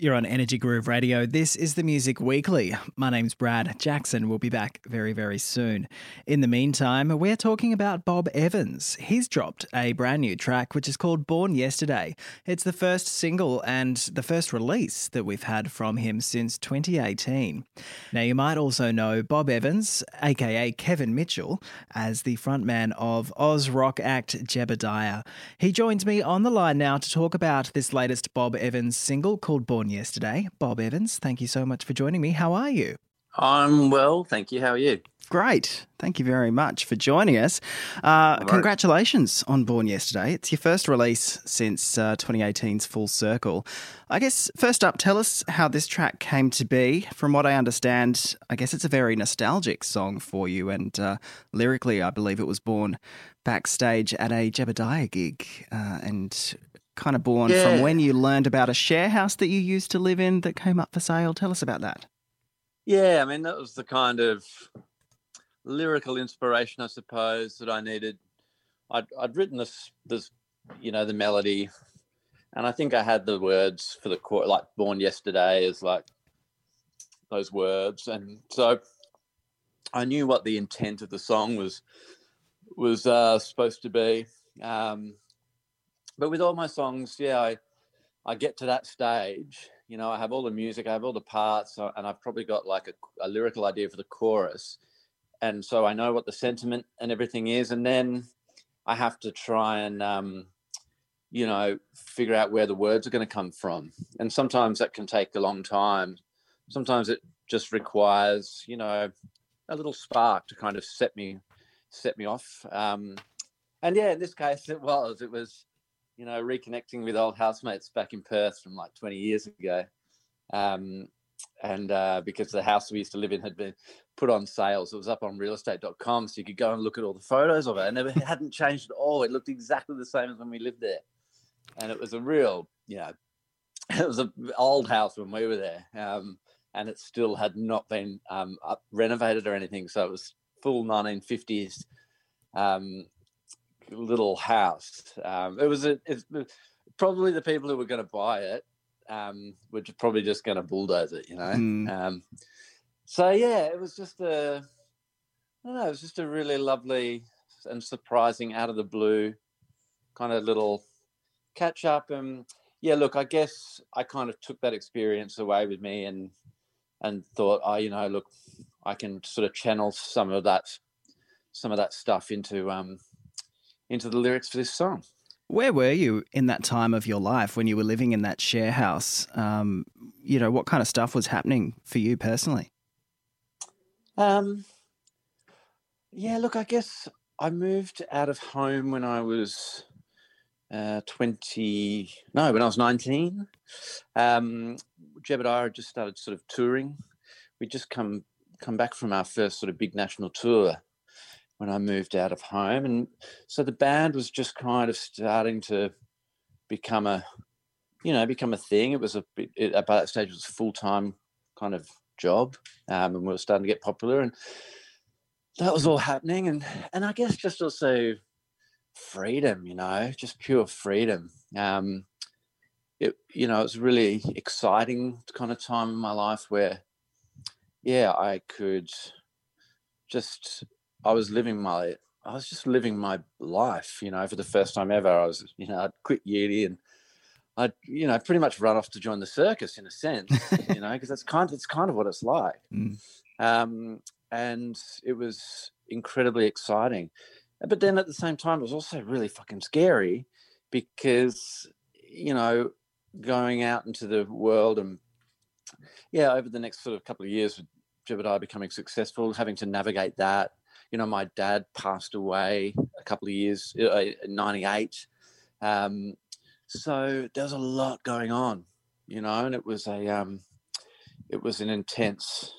You're on Energy Groove Radio. This is the Music Weekly. My name's Brad Jackson. We'll be back very, very soon. In the meantime, we're talking about Bob Evans. He's dropped a brand new track which is called Born Yesterday. It's the first single and the first release that we've had from him since 2018. Now, you might also know Bob Evans, aka Kevin Mitchell, as the frontman of Oz rock act Jebediah. He joins me on the line now to talk about this latest Bob Evans single called Born yesterday. Bob Evans, thank you so much for joining me. How are you? I'm well, thank you. How are you? Great. Thank you very much for joining us. Uh, right. Congratulations on Born Yesterday. It's your first release since uh, 2018's Full Circle. I guess, first up, tell us how this track came to be. From what I understand, I guess it's a very nostalgic song for you, and uh, lyrically, I believe it was born backstage at a Jebediah gig. Uh, and kind of born yeah. from when you learned about a share house that you used to live in that came up for sale. Tell us about that. Yeah, I mean, that was the kind of lyrical inspiration, I suppose, that I needed. I'd, I'd written this, this, you know, the melody, and I think I had the words for the chord, like "Born Yesterday" is like those words, and so I knew what the intent of the song was was uh, supposed to be. Um, but with all my songs, yeah, I I get to that stage. You know, I have all the music, I have all the parts, uh, and I've probably got like a, a lyrical idea for the chorus, and so I know what the sentiment and everything is, and then I have to try and um, you know figure out where the words are going to come from, and sometimes that can take a long time. Sometimes it just requires you know a little spark to kind of set me set me off. Um, and yeah, in this case, it was it was you know, reconnecting with old housemates back in Perth from like 20 years ago. Um, and uh, because the house we used to live in had been put on sales, it was up on realestate.com, so you could go and look at all the photos of it, and it hadn't changed at all. It looked exactly the same as when we lived there, and it was a real, you know, it was an old house when we were there, um, and it still had not been um, up, renovated or anything, so it was full 1950s um, little house. Um, it was a, it's probably the people who were going to buy it um, were probably just going to bulldoze it, you know. Mm. Um, so yeah, it was just a, I don't know, it was just a really lovely and surprising, out of the blue, kind of little catch up. And yeah, look, I guess I kind of took that experience away with me and and thought, oh, you know, look, I can sort of channel some of that some of that stuff into um, into the lyrics for this song. Where were you in that time of your life when you were living in that share house? Um, you know, what kind of stuff was happening for you personally? Um, yeah, look, I guess I moved out of home when I was uh, 20, no, when I was 19. Um, Jebediah had just started sort of touring. We'd just come come back from our first sort of big national tour when I moved out of home. And so the band was just kind of starting to become a, you know, become a thing. It was a bit, it, by that stage, it was a full time kind of job. Um, and we were starting to get popular. And that was all happening. And, and I guess just also freedom, you know, just pure freedom. Um, it, you know, it was really exciting kind of time in my life where, yeah, I could just I was living my I was just living my life, you know, for the first time ever. I was, you know, I'd quit uni and I'd, you know, pretty much run off to join the circus in a sense, you know, because that's kind of, it's kind of what it's like. Mm. Um, and it was incredibly exciting. But then at the same time, it was also really fucking scary because, you know, going out into the world and, yeah, over the next sort of couple of years with Jebediah becoming successful, having to navigate that, you know, my dad passed away a couple of years, uh, 98. Um, so there was a lot going on, you know, and it was a, um, it was an intense,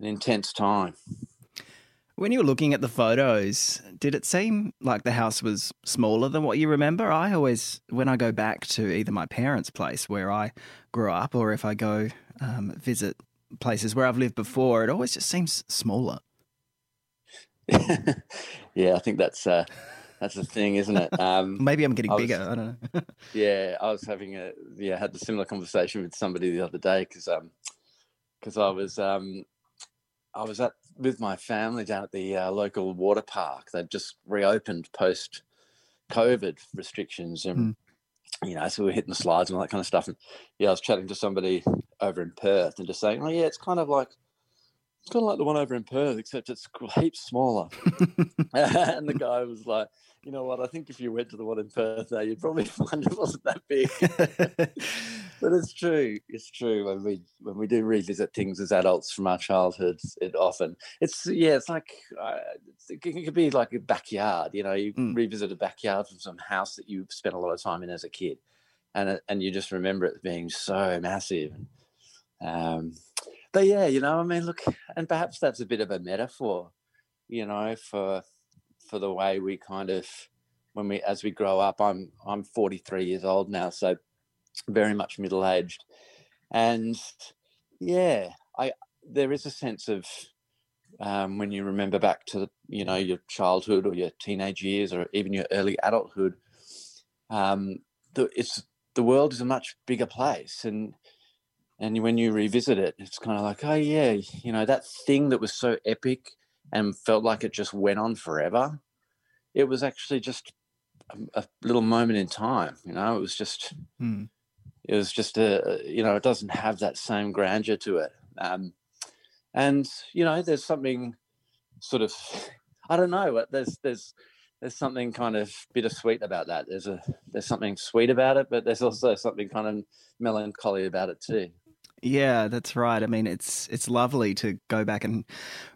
an intense time. When you were looking at the photos, did it seem like the house was smaller than what you remember? I always, when I go back to either my parents' place where I grew up, or if I go um, visit places where I've lived before, it always just seems smaller. yeah, I think that's uh, That's the thing, isn't it? Um, Maybe I'm getting I was- bigger. I don't know. yeah, I was having a yeah had a similar conversation with somebody the other day because um because I was um I was at with my family down at the uh, local water park. They've just reopened post COVID restrictions and. You know, so we we're hitting the slides and all that kind of stuff. And yeah, I was chatting to somebody over in Perth and just saying, "Oh yeah, it's kind of like it's kind of like the one over in Perth, except it's heaps smaller." and the guy was like, "You know what? I think if you went to the one in Perth, now you'd probably find it wasn't that big." but it's true. It's true when we when we do revisit things as adults from our childhoods. It often it's yeah, it's like uh, it's, it it could be like a backyard. You know, you Mm. revisit a backyard from some house that you spent a lot of time in as a kid, and and you just remember it being so massive. Um, but yeah, you know, I mean, look, and perhaps that's a bit of a metaphor, you know, for for the way we kind of when we as we grow up. I'm I'm 43 years old now, so very much middle aged, and yeah, I there is a sense of um, when you remember back to you know your childhood or your teenage years or even your early adulthood, um, the, it's the world is a much bigger place, and and when you revisit it, it's kind of like, oh yeah, you know that thing that was so epic and felt like it just went on forever. It was actually just a, a little moment in time. You know, it was just Hmm. it was just a you know it doesn't have that same grandeur to it um, and you know there's something sort of i don't know there's there's there's something kind of bittersweet about that there's a there's something sweet about it but there's also something kind of melancholy about it too Yeah, that's right. I mean, it's it's lovely to go back and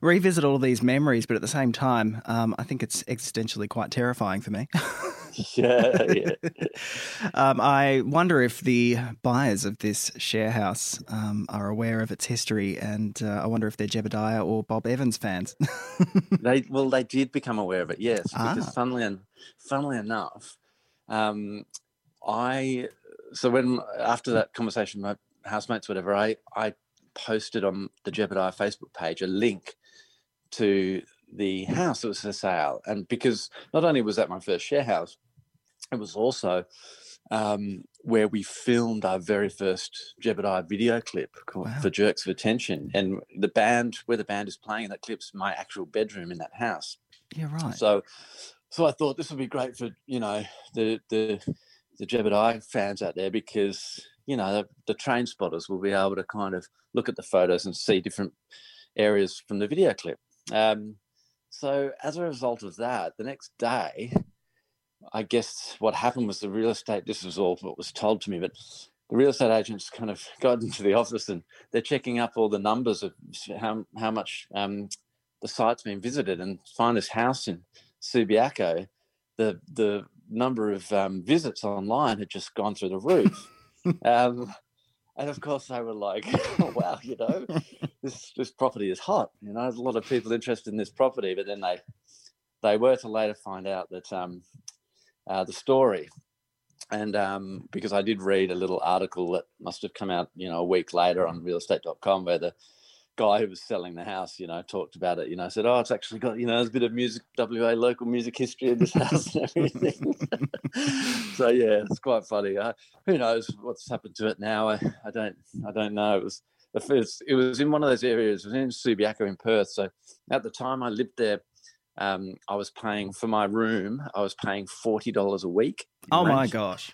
revisit all of these memories, but at the same time, um, I think it's existentially quite terrifying for me. yeah yeah um, I wonder if the buyers of this share house um, are aware of its history, and uh, I wonder if they're Jebediah or Bob Evans fans. they well they did become aware of it yes because Ah. funnily, en- funnily enough um, i so when after that conversation my housemates whatever i i posted on the jebediah facebook page a link to the house that was for sale and because not only was that my first share house it was also um, where we filmed our very first Jebediah video clip called Wow. for Jerks of Attention. And the band, where the band is playing in that clip's my actual bedroom in that house. yeah, right. So, so I thought this would be great for you know the the the Jebediah fans out there because you know the, the train spotters will be able to kind of look at the photos and see different areas from the video clip. Um, so as a result of that, the next day, I guess what happened was the real estate. This was all what was told to me, but the real estate agents kind of got into the office and they're checking up all the numbers of how how much um, the site's been visited and find this house in Subiaco, the the number of um, visits online had just gone through the roof. Um, and of course, they were like, oh, "Wow, you know, this this property is hot. You know, there's a lot of people interested in this property." But then they they were to later find out that um, uh, the story, and um, because I did read a little article that must have come out, you know, a week later on realestate.com where the guy who was selling the house, you know, talked about it, you know, said, Oh, it's actually got, you know, there's a bit of music, WA local music history in this house and everything. so yeah, it's quite funny. Uh, who knows what's happened to it now? I, I don't, I don't know. It was the first, it was in one of those areas, it was in Subiaco in Perth. So at the time I lived there, um, I was paying for my room, I was paying $40 a week. oh my gosh.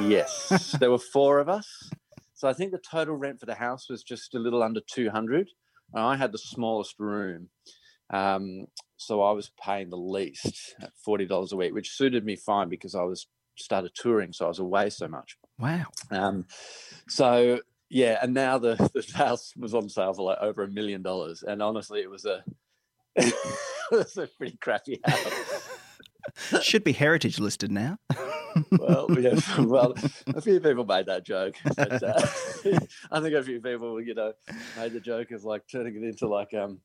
Yes, there were four of us. So I think the total rent for the house was just a little under 200. And I had the smallest room. Um, so I was paying the least at $40 a week, which suited me fine because I was started touring. So I was away so much. Wow. Um, so yeah, and now the, the house was on sale for like over a million dollars. And honestly, it was a, it was a pretty crappy house. Should be heritage listed now. Well, yeah, well, a few people made that joke. But, uh, I think a few people, you know, made the joke of like turning it into like, um,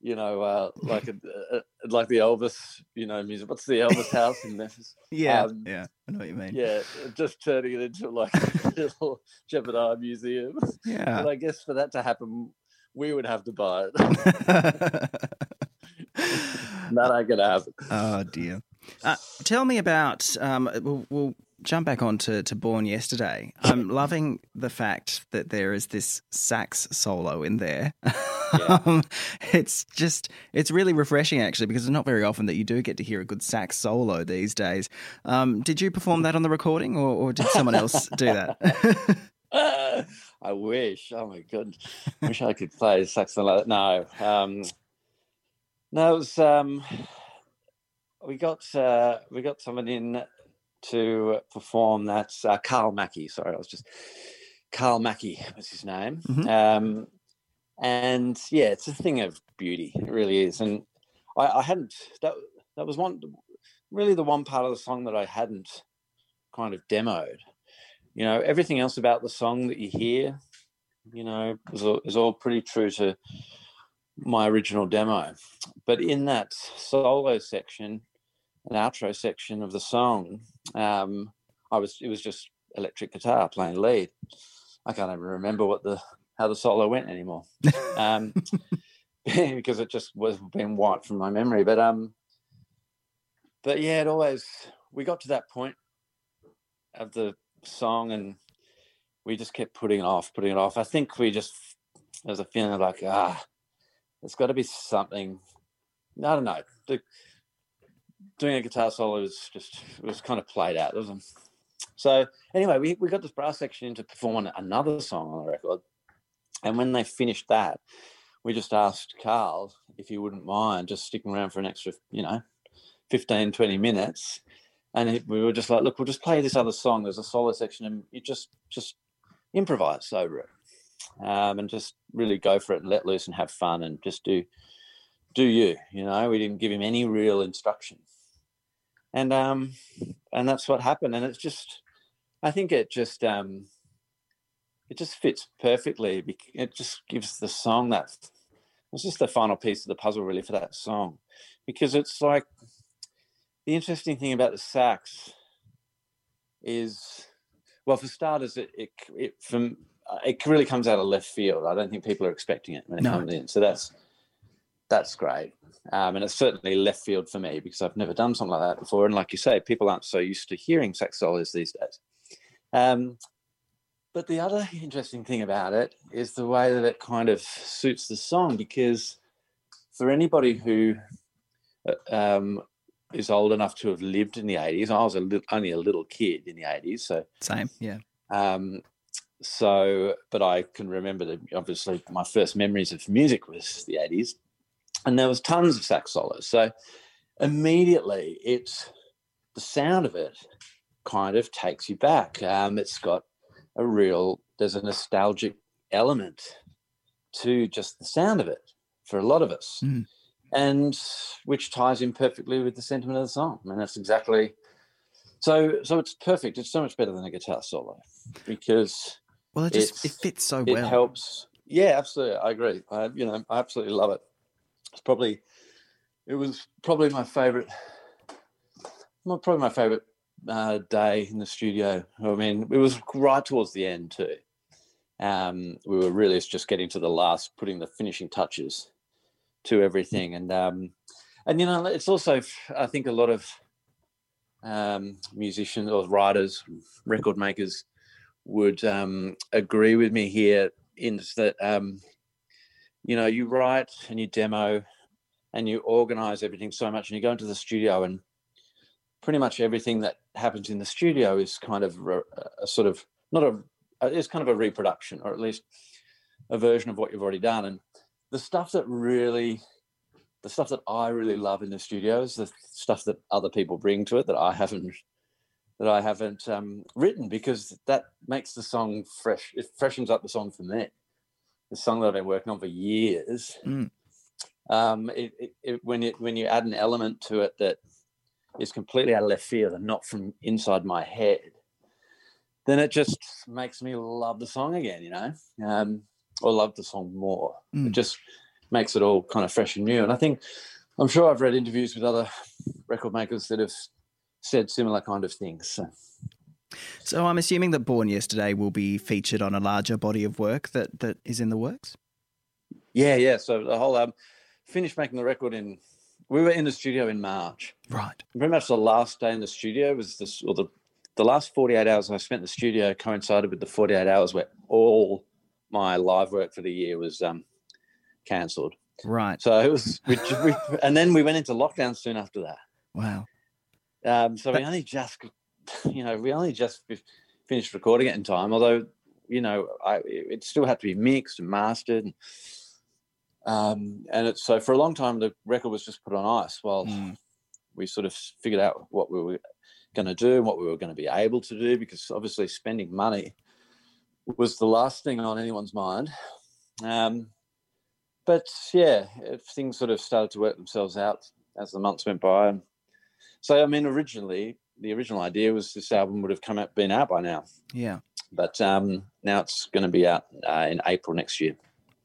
you know, uh, like a, like the Elvis, you know, music. What's the Elvis house in Memphis? yeah. Um, yeah. I know what you mean. Yeah, just turning it into like a little Jebediah museum. Yeah. But I guess for that to happen, we would have to buy it. that ain't gonna happen. oh dear. Uh, tell me about. Um, we'll, we'll, jump back on to, to Born Yesterday. I'm loving the fact that there is this sax solo in there. Yeah. um, it's just, it's really refreshing actually, because it's not very often that you do get to hear a good sax solo these days. Um, did you perform that on the recording or, or did someone else do that? uh, I wish. Oh my god, wish I could play saxophone like that. No, um, no, it was. We got uh, we got someone in to perform. That's uh, Carl Mackey. Sorry, I was just Carl Mackey was his name. Mm-hmm. Um, and yeah, it's a thing of beauty. It really is. And I, I hadn't. That that was one really the one part of the song that I hadn't kind of demoed. You know, everything else about the song that you hear, you know, is all, is all pretty true to my original demo. But in that solo section, an outro section of the song, um, I was it was just electric guitar playing lead. I can't even remember what the how the solo went anymore, um, because it just was been wiped from my memory. But um, but yeah, it always we got to that point of the song and we just kept putting it off, putting it off. I think we just there's a feeling like ah, there's got to be something. I don't know. The, doing a guitar solo was just was kind of played out. So anyway, we, we got this brass section in to perform another song on the record. And when they finished that, we just asked Carl if he wouldn't mind just sticking around for an extra, you know, 15, 20 minutes. And we were just like, look, we'll just play this other song. There's a solo section and you just, just improvise over it. Um, and just really go for it and let loose and have fun and just do, do you, you know, we didn't give him any real instruction and um and that's what happened. And it's just i think it just um it just fits perfectly it just gives the song that it's just the final piece of the puzzle really for that song. Because it's like the interesting thing about the sax is well for starters it it, it from it really comes out of left field. I don't think people are expecting it when it no. comes in. So that's that's great um, and it's certainly left field for me because I've never done something like that before. And like you say, people aren't so used to hearing sax solos these days. Um, but the other interesting thing about it is the way that it kind of suits the song because for anybody who uh, um, is old enough to have lived in the 80s, I was a li- only a little kid in the 80s. So, same, yeah. Um, so, but I can remember that obviously my first memories of music was the 80s and there was tons of sax solos. So immediately, it's the sound of it kind of takes you back. Um, it's got a real there's a nostalgic element to just the sound of it for a lot of us, mm. and which ties in perfectly with the sentiment of the song. I mean, that's exactly so. So it's perfect. It's so much better than a guitar solo because well, it just it fits so well. It helps. Yeah, absolutely. I agree. I you know I absolutely love it it's probably it was probably my favorite probably my favorite uh, day in the studio. I mean it was right towards the end too. Um, we were really just getting to the last putting the finishing touches to everything. And um, and you know it's also i think a lot of um, musicians or writers record makers would um, agree with me here in that um, you know, you write and you demo and you organize everything so much and you go into the studio and pretty much everything that happens in the studio is kind of a, a sort of not a it's kind of a reproduction or at least a version of what you've already done and the stuff that really the stuff that I really love in the studio is the stuff that other people bring to it that I haven't that I haven't um, written because that makes the song fresh. It freshens up the song for me the song that I've been working on for years. Mm. Um, it, it, it, when it when you add an element to it that is completely out of left field and not from inside my head, then it just makes me love the song again, you know, um, or love the song more. Mm. It just makes it all kind of fresh and new. And I think I'm sure I've read interviews with other record makers that have said similar kind of things. So. So I'm assuming that Born Yesterday will be featured on a larger body of work that that is in the works. Yeah, yeah. So the whole um, finished making the record in we were in the studio in March. Right. Pretty much the last day in the studio was this, or the the last 48 hours I spent in the studio coincided with the 48 hours where all my live work for the year was um, cancelled. Right. So it was, we, we, and then we went into lockdown soon after that. Wow. Um, so we only just, you know, we only just finished recording it in time. Although, you know, I, it still had to be mixed and mastered. And, um, and it's so for a long time the record was just put on ice while Mm. we sort of figured out what we were going to do and what we were going to be able to do because obviously spending money was the last thing on anyone's mind. Um, but yeah, things sort of started to work themselves out as the months went by. And so, I mean, originally, the original idea was this album would have come out, been out by now, Yeah. but um, now it's going to be out uh, in April next year.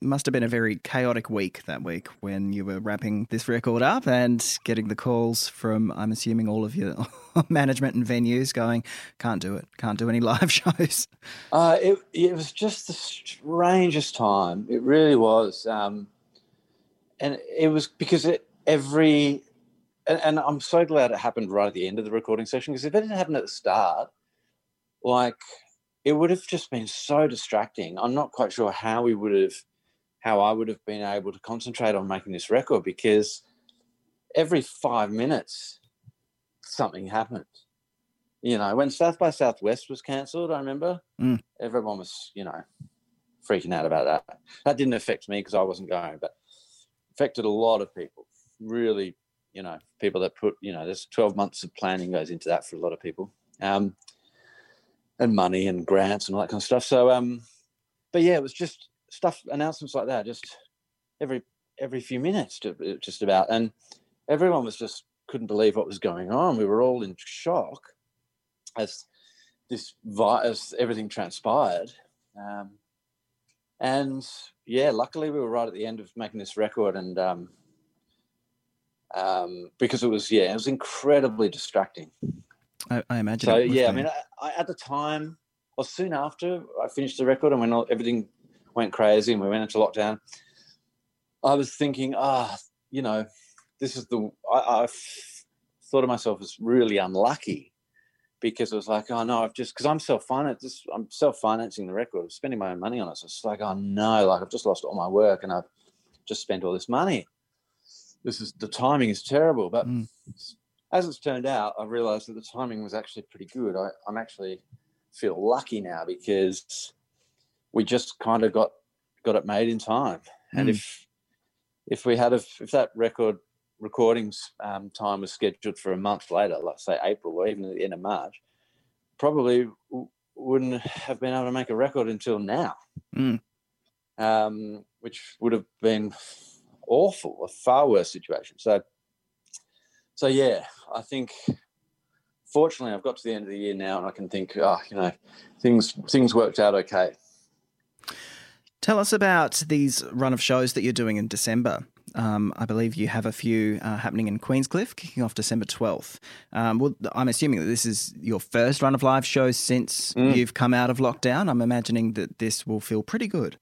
Must have been a very chaotic week that week when you were wrapping this record up and getting the calls from, I'm assuming, all of your management and venues going, can't do it, can't do any live shows. Uh, it, it was just the strangest time. It really was. Um, and it was because it, every, and, and I'm so glad it happened right at the end of the recording session because if it didn't happen at the start, like it would have just been so distracting. I'm not quite sure how we would have, how I would have been able to concentrate on making this record because every five minutes something happened. You know, when South by Southwest was cancelled, I remember Mm. everyone was, you know, freaking out about that. That didn't affect me because I wasn't going, but affected a lot of people. Really, you know, people that put, you know, there's 12 months of planning goes into that for a lot of people, um, and money and grants and all that kind of stuff. So, um, but yeah, it was just stuff, announcements like that, just every every few minutes, to, just about, and everyone was just couldn't believe what was going on. We were all in shock as this as everything transpired. Um, and yeah, luckily we were right at the end of making this record, and um, um, because it was yeah, it was incredibly distracting. I, I imagine. So yeah, I mean, I, I, at the time, or soon after I finished the record, and when all, everything went crazy and we went into lockdown, I was thinking, ah, you know, this is the I thought of myself as really unlucky because it was like, oh no, I've just because I'm self financed, I'm self financing the record, I'm spending my own money on it. So it's like, oh no, like I've just lost all my work and I've just spent all this money. This is the timing is terrible, but Mm. as it's turned out, I've realised that the timing was actually pretty good. I, I'm actually feel lucky now because we just kind of got got it made in time. And Mm. if if we had a, if that record recordings um, time was scheduled for a month later, let's say April or even at the end of March, probably w- wouldn't have been able to make a record until now, Mm. um, which would have been awful, a far worse situation. So, so yeah, I think fortunately I've got to the end of the year now, and I can think, oh, you know, things things worked out okay. Tell us about these run of shows that you're doing in December. Um, I believe you have a few uh, happening in Queenscliff, kicking off December 12th. Um, well, I'm assuming that this is your first run of live shows since Mm. you've come out of lockdown. I'm imagining that this will feel pretty good.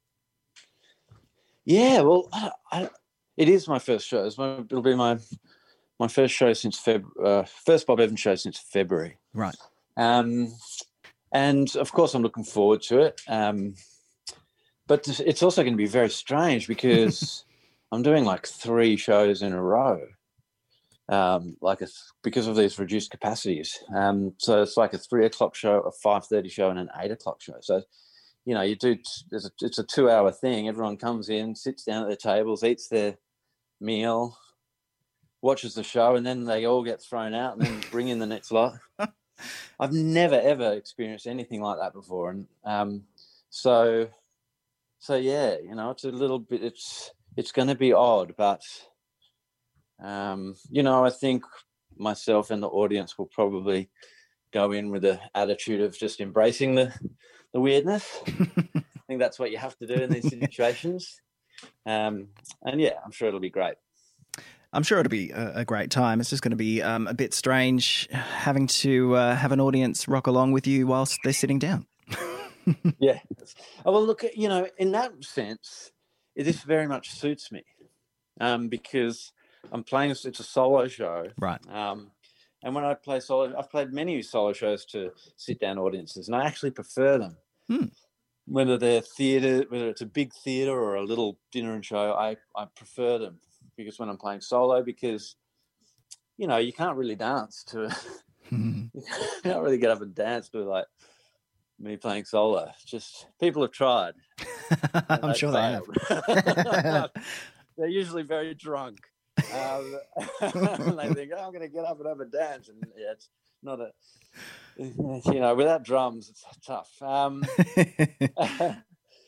Yeah, well, I, I, it is my first show. It's my, it'll be my my first show since Feb, uh, first Bob Evans show since February. Right. Um, and of course, I'm looking forward to it. Um, but it's also going to be very strange because I'm doing like three shows in a row, um, like a, because of these reduced capacities. Um, so it's like a three o'clock show, a five thirty show, and an eight o'clock show. So you know, you do. There's a, it's a two-hour thing. Everyone comes in, sits down at their tables, eats their meal, watches the show, and then they all get thrown out, and then bring in the next lot. I've never ever experienced anything like that before, and um, so, so yeah, you know, it's a little bit. It's it's going to be odd, but um, you know, I think myself and the audience will probably go in with the attitude of just embracing the the weirdness. I think that's what you have to do in these situations. Um, and yeah, I'm sure it'll be great. I'm sure it'll be a, great time. It's just going to be um, a bit strange having to uh, have an audience rock along with you whilst they're sitting down. yeah. Oh, well, look, you know, in that sense, this very much suits me um, because I'm playing. It's a solo show, Right. um, and when I play solo, I've played many solo shows to sit down audiences, and I actually prefer them. Hmm. Whether they're theatre, whether it's a big theatre or a little dinner and show, I, I prefer them because when I'm playing solo, because you know you can't really dance to, Hmm. you can't really get up and dance to like me playing solo. Just people have tried. I'm sure they have. They're usually very drunk. Um, and they think, oh, I'm going to get up and have a dance. And yeah, it's not a, you know, without drums, it's tough. Um,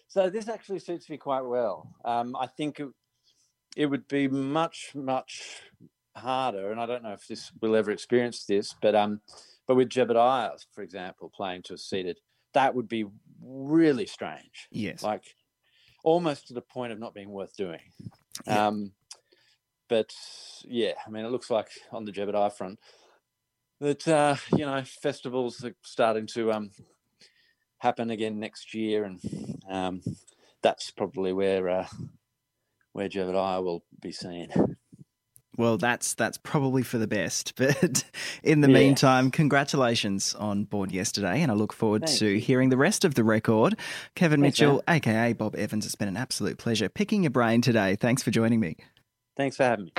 so this actually suits me quite well. Um, I think it, it would be much, much harder, and I don't know if this will ever experience this, but um, but with Jebediah, for example, playing to a seated, that would be really strange yes. like almost to the point of not being worth doing. Yeah. Um, but yeah, I mean, it looks like on the Jebediah front that uh, you know festivals are starting to um, happen again next year, and um, that's probably where uh, where Jebediah will be seen. Well, that's that's probably for the best. But in the Yeah. meantime, congratulations on Born Yesterday, and I look forward Thank to hearing the rest of the record. Kevin Thanks, Mitchell, aka Bob Evans, it's been an absolute pleasure picking your brain today. Thanks for joining me. Thanks for having me.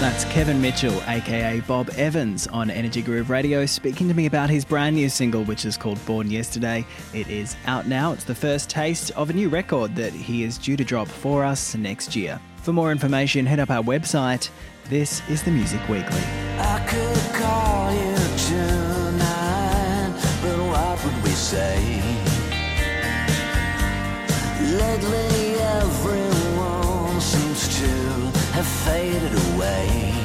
That's Kevin Mitchell, aka Bob Evans, on Energy Groove Radio, speaking to me about his brand new single, which is called Born Yesterday. It is out now. It's the first taste of a new record that he is due to drop for us next year. For more information, head up our website. This is the Music Weekly. I could call you tonight, but what would we say? Lately, have faded away.